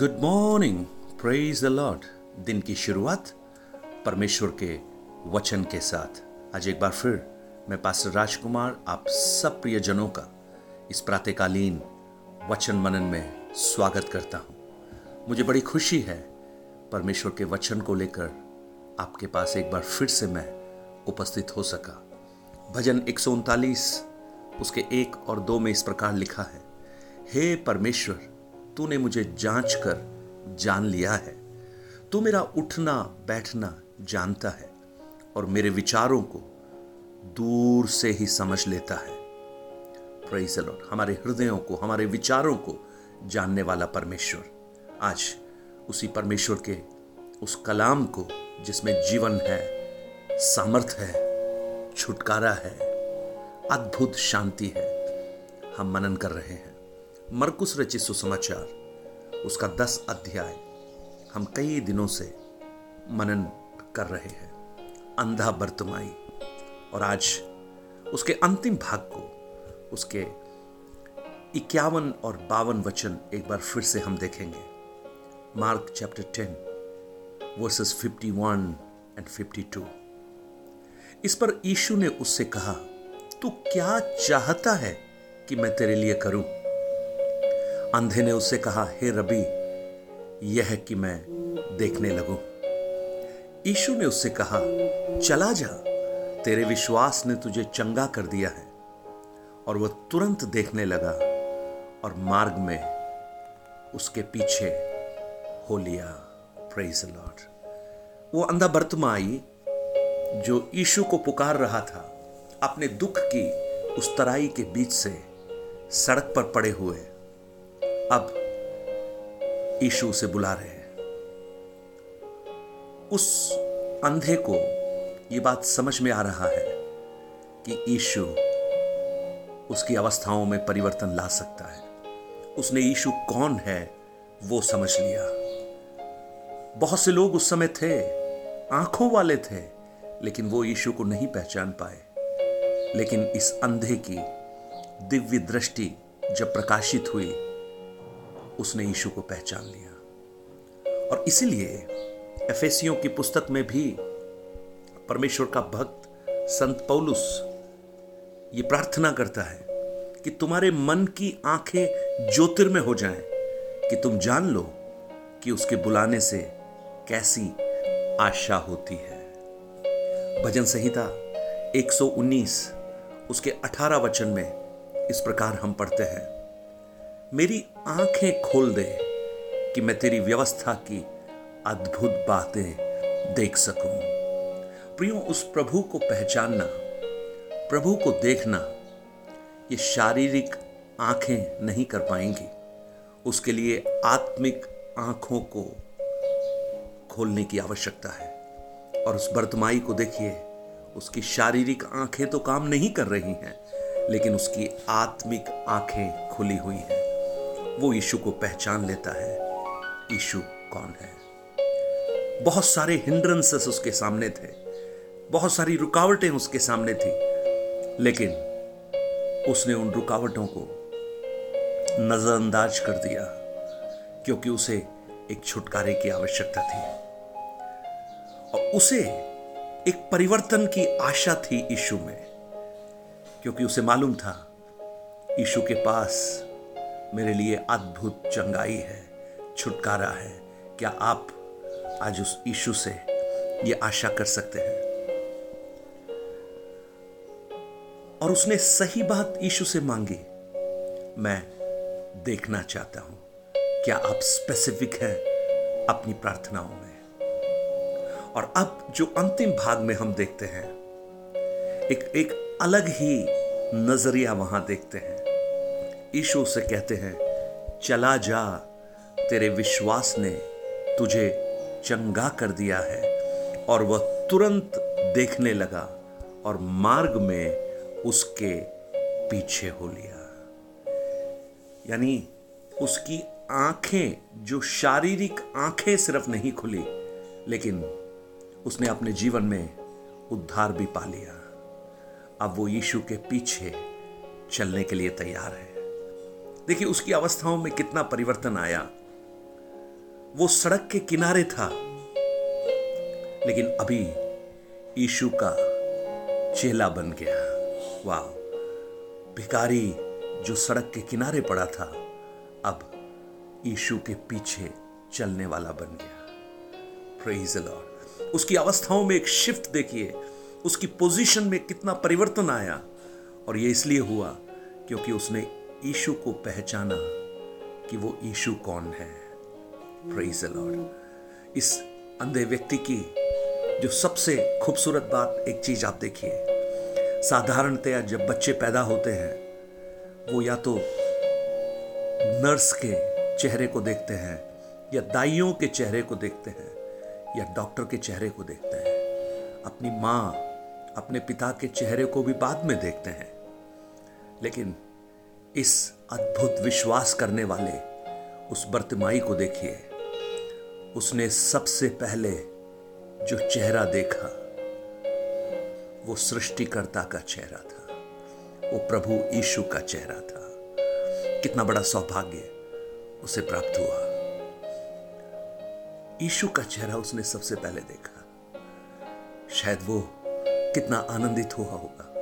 Good morning praise the lord दिन की शुरुआत परमेश्वर के वचन के साथ। आज एक बार फिर मैं पास्टर राजकुमार आप सब प्रियजनों का इस प्रातकालीन वचन मनन में स्वागत करता हूँ। मुझे बड़ी खुशी है परमेश्वर के वचन को लेकर आपके पास एक बार फिर से मैं उपस्थित हो सका। भजन एक सौ उनतालीस, उसके एक और दो में इस प्रकार लिखा है, हे परमेश्वर तूने मुझे जाँच कर जान लिया है। तू मेरा उठना, बैठना जानता है और मेरे विचारों को दूर से ही समझ लेता है। हमारे हृदयों को, हमारे विचारों को जानने वाला परमेश्वर आज उसी परमेश्वर के उस कलाम को, जिसमें जीवन है सामर्थ है, छुटकारा है, अद्भुत शांति है, हम मनन कर रहे हैं। मरकुस रचित सुसमाचार, उसका दस अध्याय। हम कई दिनों से मनन कर रहे हैं। अंधा बर्तमाई। और आज उसके अंतिम भाग को, उसके इक्यावन और बावन वचन एक बार फिर से हम देखेंगे। Mark chapter ten, verses fifty one and fifty two. इस पर यीशु ने उससे कहा, तू क्या चाहता है कि मैं तेरे लिए करूँ? अंधे ने उससे कहा, हे रबी, यह कि मैं देखने लगूं। ईशु ने उससे कहा, चला जा, तेरे विश्वास ने तुझे चंगा कर दिया है। और वह तुरंत देखने लगा और मार्ग में उसके पीछे हो लिया। प्रेज लॉर्ड वो अंधा बर्तमा आई, जो ईशु को पुकार रहा था, अपने दुख की उस तराई के बीच से सड़क पर पड़े हुए अब ईशु उसे बुला रहे हैं। उस अंधे को यह बात समझ में आ रहा है कि ईशु उसकी अवस्थाओं में परिवर्तन ला सकता है। उसने ईशु कौन है, वो समझ लिया। बहुत से लोग उस समय थे, आँखों वाले थे, लेकिन वो यीशु को नहीं पहचान पाए। लेकिन इस अंधे की दिव्य दृष्टि जब प्रकाशित हुई उसने यीशु को पहचान लिया। और इसीलिए एफेसियों की पुस्तक में भी परमेश्वर का भक्त संत पौलुस ये प्रार्थना करता है कि तुम्हारे मन की आँखें ज्योतिर्मय हो जाएँ, कि तुम जान लो कि उसके बुलाने से कैसी आशा होती है। भजन संहिता 119 उसके 18 वचन में इस प्रकार हम पढ़ते हैं। मेरी आँखें खोल दे कि मैं तेरी व्यवस्था की अद्भुत बातें देख सकूँ। प्रियो, उस प्रभु को पहचानना, प्रभु को देखना, ये शारीरिक आँखें नहीं कर पाएँगी। उसके लिए आत्मिक आँखों को खोलने की आवश्यकता है। और उस बर्तमाई को देखिए, उसकी शारीरिक आँखें तो काम नहीं कर रही हैं, लेकिन उसकी आत्मिक आँखें खुली हुई हैं। वो यीशु को पहचान लेता है। यीशु कौन है? बहुत सारे हिंड्रेंसेस उसके सामने थे। बहुत सारी रुकावटें उसके सामने थी। लेकिन उसने उन रुकावटों को नजरअंदाज कर दिया, क्योंकि उसे एक छुटकारे की आवश्यकता थी। और उसे एक परिवर्तन की आशा थी यीशु में, क्योंकि उसे मालूम था यीशु के पास मेरे लिए अद्भुत चंगाई है, छुटकारा है। क्या आप आज उस यीशु से ये आशा कर सकते हैं? और उसने सही बात यीशु से मांगी। मैं देखना चाहता हूँ, क्या आप स्पेसिफिक हैं अपनी प्रार्थनाओं में? और अब जो अंतिम भाग में हम देखते हैं, एक एक अलग ही नज़रिया वहाँ देखते हैं। ईशु से कहते हैं, चला जा, तेरे विश्वास ने तुझे चंगा कर दिया है। और वह तुरंत देखने लगा और मार्ग में उसके पीछे हो लिया। यानी उसकी आँखें, जो शारीरिक आँखें सिर्फ़ नहीं खुली, लेकिन उसने अपने जीवन में उद्धार भी पा लिया। अब वो यीशु के पीछे चलने के लिए तैयार है। देखिए, उसकी अवस्थाओं में कितना परिवर्तन आया। वो सड़क के किनारे था, लेकिन अभी ईशु का चेला बन गया। वाह भिकारी जो सड़क के किनारे पड़ा था, अब ईशु के पीछे चलने वाला बन गया। प्रेज लॉर्ड उसकी अवस्थाओं में एक शिफ्ट देखिए, उसकी पोजीशन में कितना परिवर्तन आया, और ये इसलिए हुआ क्योंकि उसने ईशु को पहचाना कि वो ईशु कौन है। प्रेज लॉर्ड इस अंधे व्यक्ति की जो सबसे खूबसूरत बात एक चीज़ आप देखिए, साधारणतया जब बच्चे पैदा होते हैं, वो या तो नर्स के चेहरे को देखते हैं, या दाइयों के चेहरे को देखते हैं, या डॉक्टर के चेहरे को देखते हैं। अपनी माँ अपने पिता के चेहरे को भी बाद में देखते हैं। लेकिन इस अद्भुत विश्वास करने वाले उस बर्तमाई को देखिए। उसने सबसे पहले जो चेहरा देखा, वो सृष्टिकर्ता का चेहरा था। वो प्रभु यीशु का चेहरा था। कितना बड़ा सौभाग्य उसे प्राप्त हुआ। यीशु का चेहरा उसने सबसे पहले देखा। शायद वो कितना आनंदित हुआ होगा,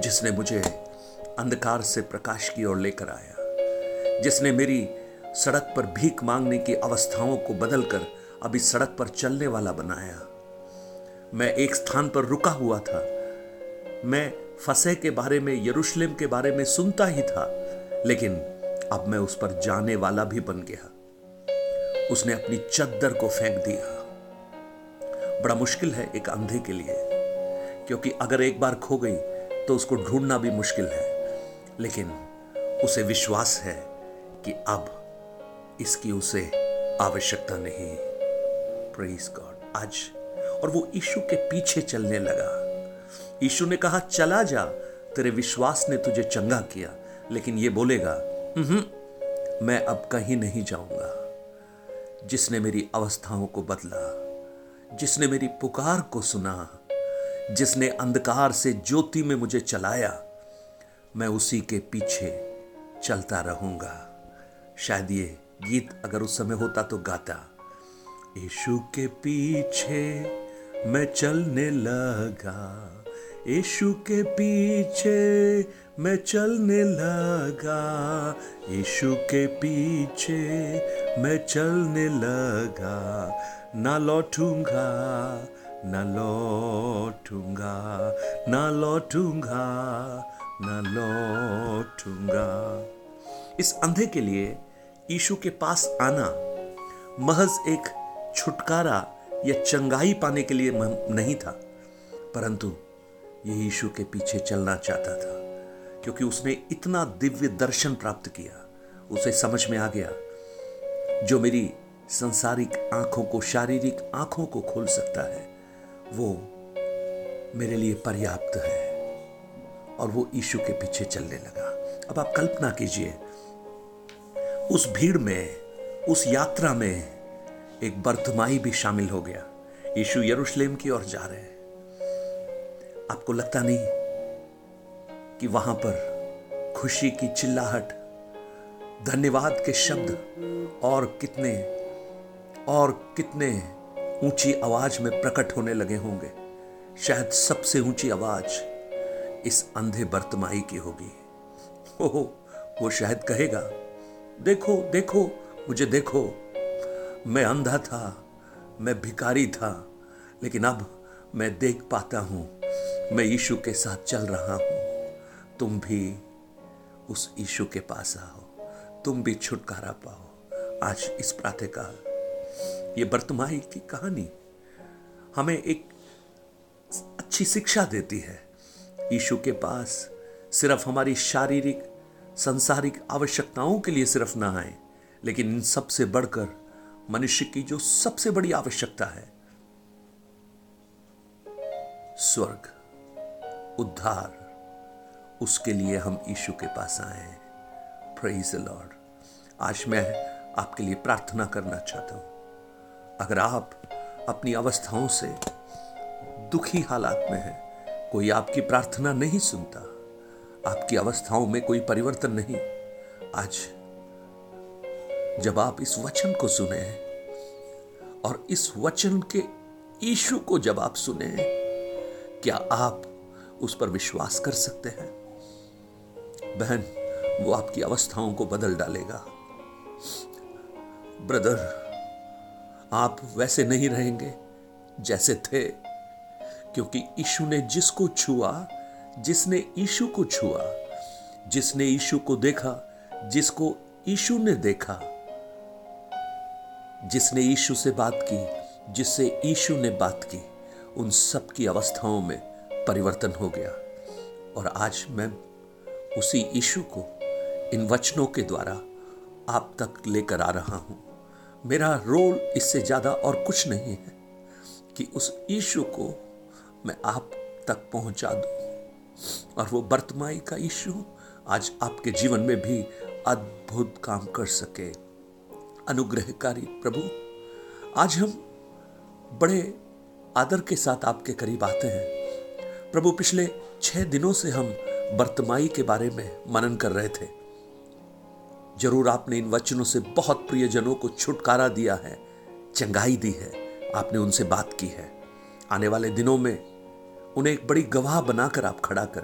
जिसने मुझे अंधकार से प्रकाश की ओर लेकर आया, जिसने मेरी सड़क पर भीख मांगने की अवस्थाओं को बदलकर अभी सड़क पर चलने वाला बनाया। मैं एक स्थान पर रुका हुआ था। मैं फसे के बारे में, यरूशलेम के बारे में सुनता ही था, लेकिन अब मैं उस पर जाने वाला भी बन गया। उसने अपनी चद्दर को फेंक दिया। बड़ा मुश्किल है एक अंधे के लिए, क्योंकि अगर एक बार खो गई तो उसको ढूंढना भी मुश्किल है। लेकिन उसे विश्वास है कि अब इसकी उसे आवश्यकता नहीं। प्रेज गॉड आज और वो यीशु के पीछे चलने लगा। यीशु ने कहा, चला जा, तेरे विश्वास ने तुझे चंगा किया। लेकिन ये बोलेगा मैं अब कहीं नहीं जाऊँगा। जिसने मेरी अवस्थाओं को बदला, जिसने मेरी पुकार को सुना, जिसने अंधकार से ज्योति में मुझे चलाया मैं उसी के पीछे चलता रहूँगा। शायद ये गीत अगर उस समय होता तो गाता। यीशु के पीछे मैं चलने लगा। यीशु के पीछे मैं चलने लगा। यीशु के पीछे मैं चलने लगा। ना लौटूँगा ना लौटूँगा ना लौटूँगा। ना लौटूँगा। इस अंधे के लिए यीशु के पास आना महज एक छुटकारा या चंगाई पाने के लिए नहीं था, परंतु ये यीशु के पीछे चलना चाहता था, क्योंकि उसने इतना दिव्य दर्शन प्राप्त किया। उसे समझ में आ गया, जो मेरी संसारिक आँखों को, शारीरिक आँखों को खोल सकता है, वो मेरे लिए पर्याप्त है। और वो यीशु के पीछे चलने लगा। अब आप कल्पना कीजिए, उस भीड़ में, उस यात्रा में एक बर्तमाई भी शामिल हो गया। यीशु यरूशलेम की ओर जा रहे हैं। आपको लगता नहीं कि वहाँ पर खुशी की चिल्लाहट, धन्यवाद के शब्द और कितने और कितने ऊँची आवाज़ में प्रकट होने लगे होंगे? शायद सबसे ऊँची आवाज़ इस अंधे बर्तमाई की होगी। ओहो, वो शायद कहेगा, देखो देखो, मुझे देखो। मैं अंधा था, मैं भिकारी था, लेकिन अब मैं देख पाता हूँ, मैं यीशु के साथ चल रहा हूँ। तुम भी उस यीशु के पास आओ, तुम भी छुटकारा पाओ। आज इस प्रातःकाल, ये बर्तमाही की कहानी हमें एक अच्छी शिक्षा देती है। यीशु के पास सिर्फ़ हमारी शारीरिक, संसारिक आवश्यकताओं के लिए सिर्फ़ ना आए, लेकिन इन सबसे बढ़कर मनुष्य की जो सबसे बड़ी आवश्यकता है, स्वर्ग, उद्धार, उसके लिए हम यीशु के पास आए हैं। प्रेज लॉर्ड आज मैं आपके लिए प्रार्थना करना चाहता हूँ। अगर आप अपनी अवस्थाओं से दुखी हालात में हैं कोई आपकी प्रार्थना नहीं सुनता। आपकी अवस्थाओं में कोई परिवर्तन नहीं। आज जब आप इस वचन को सुने और इस वचन के ईशु को जब आप सुने क्या आप उस पर विश्वास कर सकते हैं? बहन, वो आपकी अवस्थाओं को बदल डालेगा। ब्रदर, आप वैसे नहीं रहेंगे जैसे थे। क्योंकि यीशु ने जिसको छुआ, जिसने यीशु को छुआ, जिसने यीशु को देखा, जिसको यीशु ने देखा, जिसने यीशु से बात की, जिससे यीशु ने बात की, उन सब की अवस्थाओं में परिवर्तन हो गया। और आज मैं उसी यीशु को इन वचनों के द्वारा आप तक लेकर आ रहा हूँ। मेरा रोल इससे ज़्यादा और कुछ नहीं है कि उस यीशु को मैं आप तक पहुँचा दूँ। और वो बर्तमाई का यीशु आज आपके जीवन में भी अद्भुत काम कर सके। अनुग्रहकारी प्रभु, आज हम बड़े आदर के साथ आपके करीब आते हैं। प्रभु, पिछले छह दिनों से हम बर्तमाई के बारे में मनन कर रहे थे। ज़रूर आपने इन वचनों से बहुत प्रियजनों को छुटकारा दिया है, चंगाई दी है, आपने उनसे बात की है। आने वाले दिनों में उन्हें एक बड़ी गवाह बनाकर आप खड़ा कर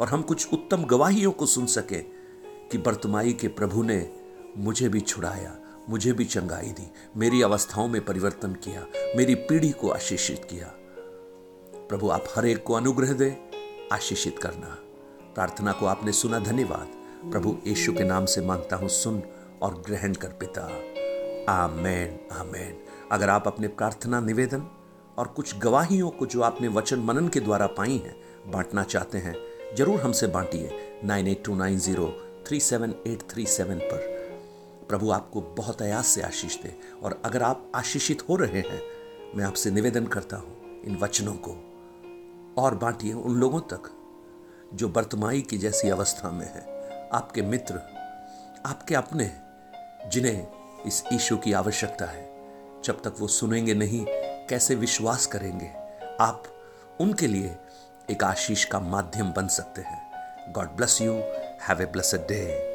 और हम कुछ उत्तम गवाहियों को सुन सके कि बर्तमाई के प्रभु ने मुझे भी छुड़ाया, मुझे भी चंगाई दी, मेरी अवस्थाओं में परिवर्तन किया, मेरी पीढ़ी को आशीषित किया। प्रभु, आप हर एक को अनुग्रह दे, आशीषित करना। प्रार्थना को आपने सुना, धन्यवाद। प्रभु, यीशु के नाम से माँगता हूँ, सुन और ग्रहण कर पिता। आमेन आमेन। अगर आप अपने प्रार्थना निवेदन और कुछ गवाहियों को जो आपने वचन मनन के द्वारा पाई हैं, बांटना चाहते हैं, ज़रूर हमसे बांटिए nine eight two nine zero three seven eight three seven पर। प्रभु आपको बहुत अयास से आशीष दे, और अगर आप आशीषित हो रहे हैं, मैं आपसे निवेदन करता हूँ, इन वचनों को और बांटिए उन लोगों तक, जो बर्तमाई की जैसी अवस्था में है, आपके मित्र, आपके अपने जिन्हें इस ईशु की आवश्यकता है। जब तक वो सुनेंगे नहीं, कैसे विश्वास करेंगे? आप उनके लिए एक आशीष का माध्यम बन सकते हैं। God bless you have a blessed day